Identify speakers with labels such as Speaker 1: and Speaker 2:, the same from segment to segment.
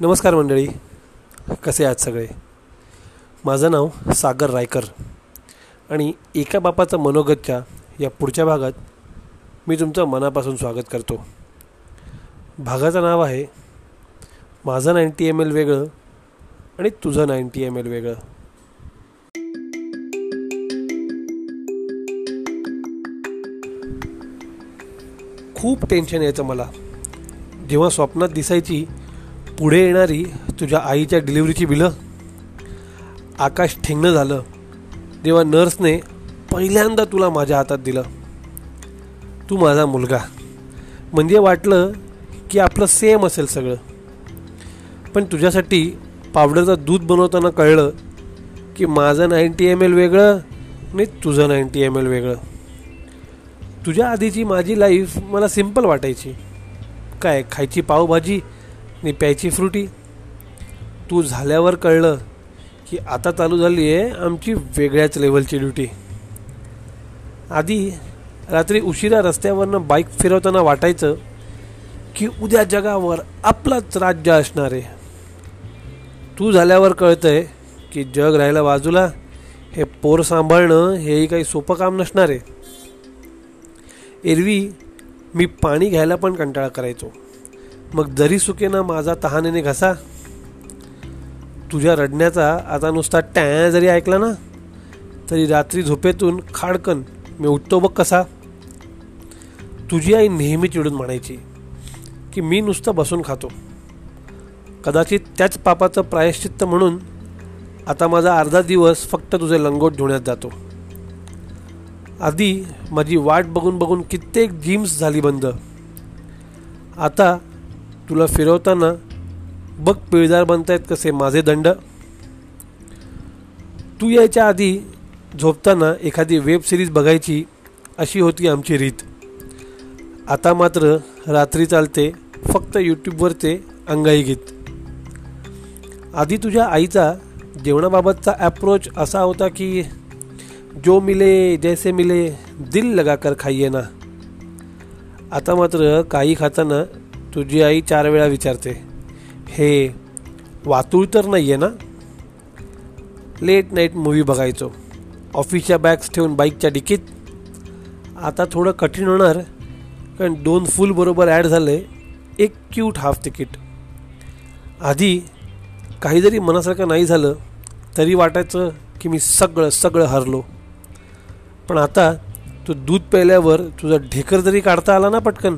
Speaker 1: नमस्कार मंडळी. कसे आहात सगळे? माझं नाव सागर रायकर आणि एका बापाचं मनोगतच्या या पुढच्या भागात मी तुमचं मनापासून स्वागत करतो. भागाचं नाव आहे माझं नाईंटी एम एल वेगळं आणि तुझं नाईंटी एम एल वेगळं. खूप टेन्शन यायचं मला. जेव्हा स्वप्नात दिसायची पुढे येणारी तुझ्या आईच्या डिलिव्हरीची बिलं आकाश ठेंगणं झालं तेव्हा नर्सने पहिल्यांदा तुला माझ्या हातात दिलं. तू माझा मुलगा. म्हणजे वाटलं की आपलं सेम असेल सगळं. पण तुझ्यासाठी पावडरचं दूध बनवताना कळलं की माझं नाईंटी एम एल वेगळं आणि तुझं नाईंटी एम एल वेगळं. तुझ्या आधीची माझी लाईफ मला सिंपल वाटायची. काय खायची पावभाजी आणि प्यायची फ्रुटी तू झाल्यावर कळलं की आता चालू झाली आहे आमची वेगळ्याच लेवलची ड्युटी आधी रात्री उशिरा रस्त्यावरनं बाईक फिरवताना वाटायचं की उद्या जगावर आपलंच राज्य असणार आहे. तू झाल्यावर कळतंय की जग राहिलं बाजूला हे पोर सांभाळणं हेही काही सोपं काम नसणार आहे. एरवी मी पाणी घ्यायला पण कंटाळा करायचो. मग जरी सुकेना माझा तहानेने घसा तुझ्या रडण्याचा आता नुसता टॅ जरी ऐकला ना तरी रात्री झोपेतून खाडकन मी उठतो बघ कसा. तुझी आई नेहमी चिडून म्हणायची की मी नुसतं बसून खातो. कदाचित त्याच पापाचं प्रायश्चित्त म्हणून आता माझा अर्धा दिवस फक्त तुझे लंगोट धुण्यात जातो. आधी माझी वाट बघून बघून कित्येक जिम्स झाली बंद. आता तुला फिरवताना बघ पिळदार बनतायत कसे माझे दंड. तू यायच्या आधी झोपताना एखादी वेब सिरीज बघायची अशी होती आमची रीत. आता मात्र रात्री चालते फक्त यूट्यूबवरचे अंगाई गीत. आधी तुझ्या आईचा जेवणाबाबतचा ॲप्रोच असा होता की जो मिले जैसे मिले दिल लगाकर खाइये ना। आता मात्र काही खाताना तुझी आई चार वेळा विचारते हे वातूळ तर नाही आहे ना? लेट नाईट मूवी बघायचो. ऑफिसच्या बॅग्स ठेवून बाईकच्या डिकीत. आता थोडं कठीण होणार कारण दोन फुल बरोबर ॲड झाले एक क्यूट हाफ तिकीट आधी काही जरी मनासारखं नाही झालं तरी वाटायचं की मी सगळं सगळं हरलो. पण आता तू दूध प्यायल्यावर तुझा ढेकर जरी काढता आला ना पटकन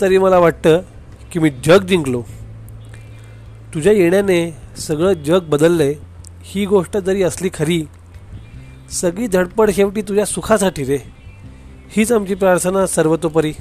Speaker 1: तरी मला वाटतं की मी जग जिंकलो. तुझ्या येण्याने सगळं जग बदललंय. ही गोष्ट जरी असली खरी सगळी धडपड शेवटी तुझ्या सुखासाठी रे. हीच आमची प्रार्थना सर्वतोपरी.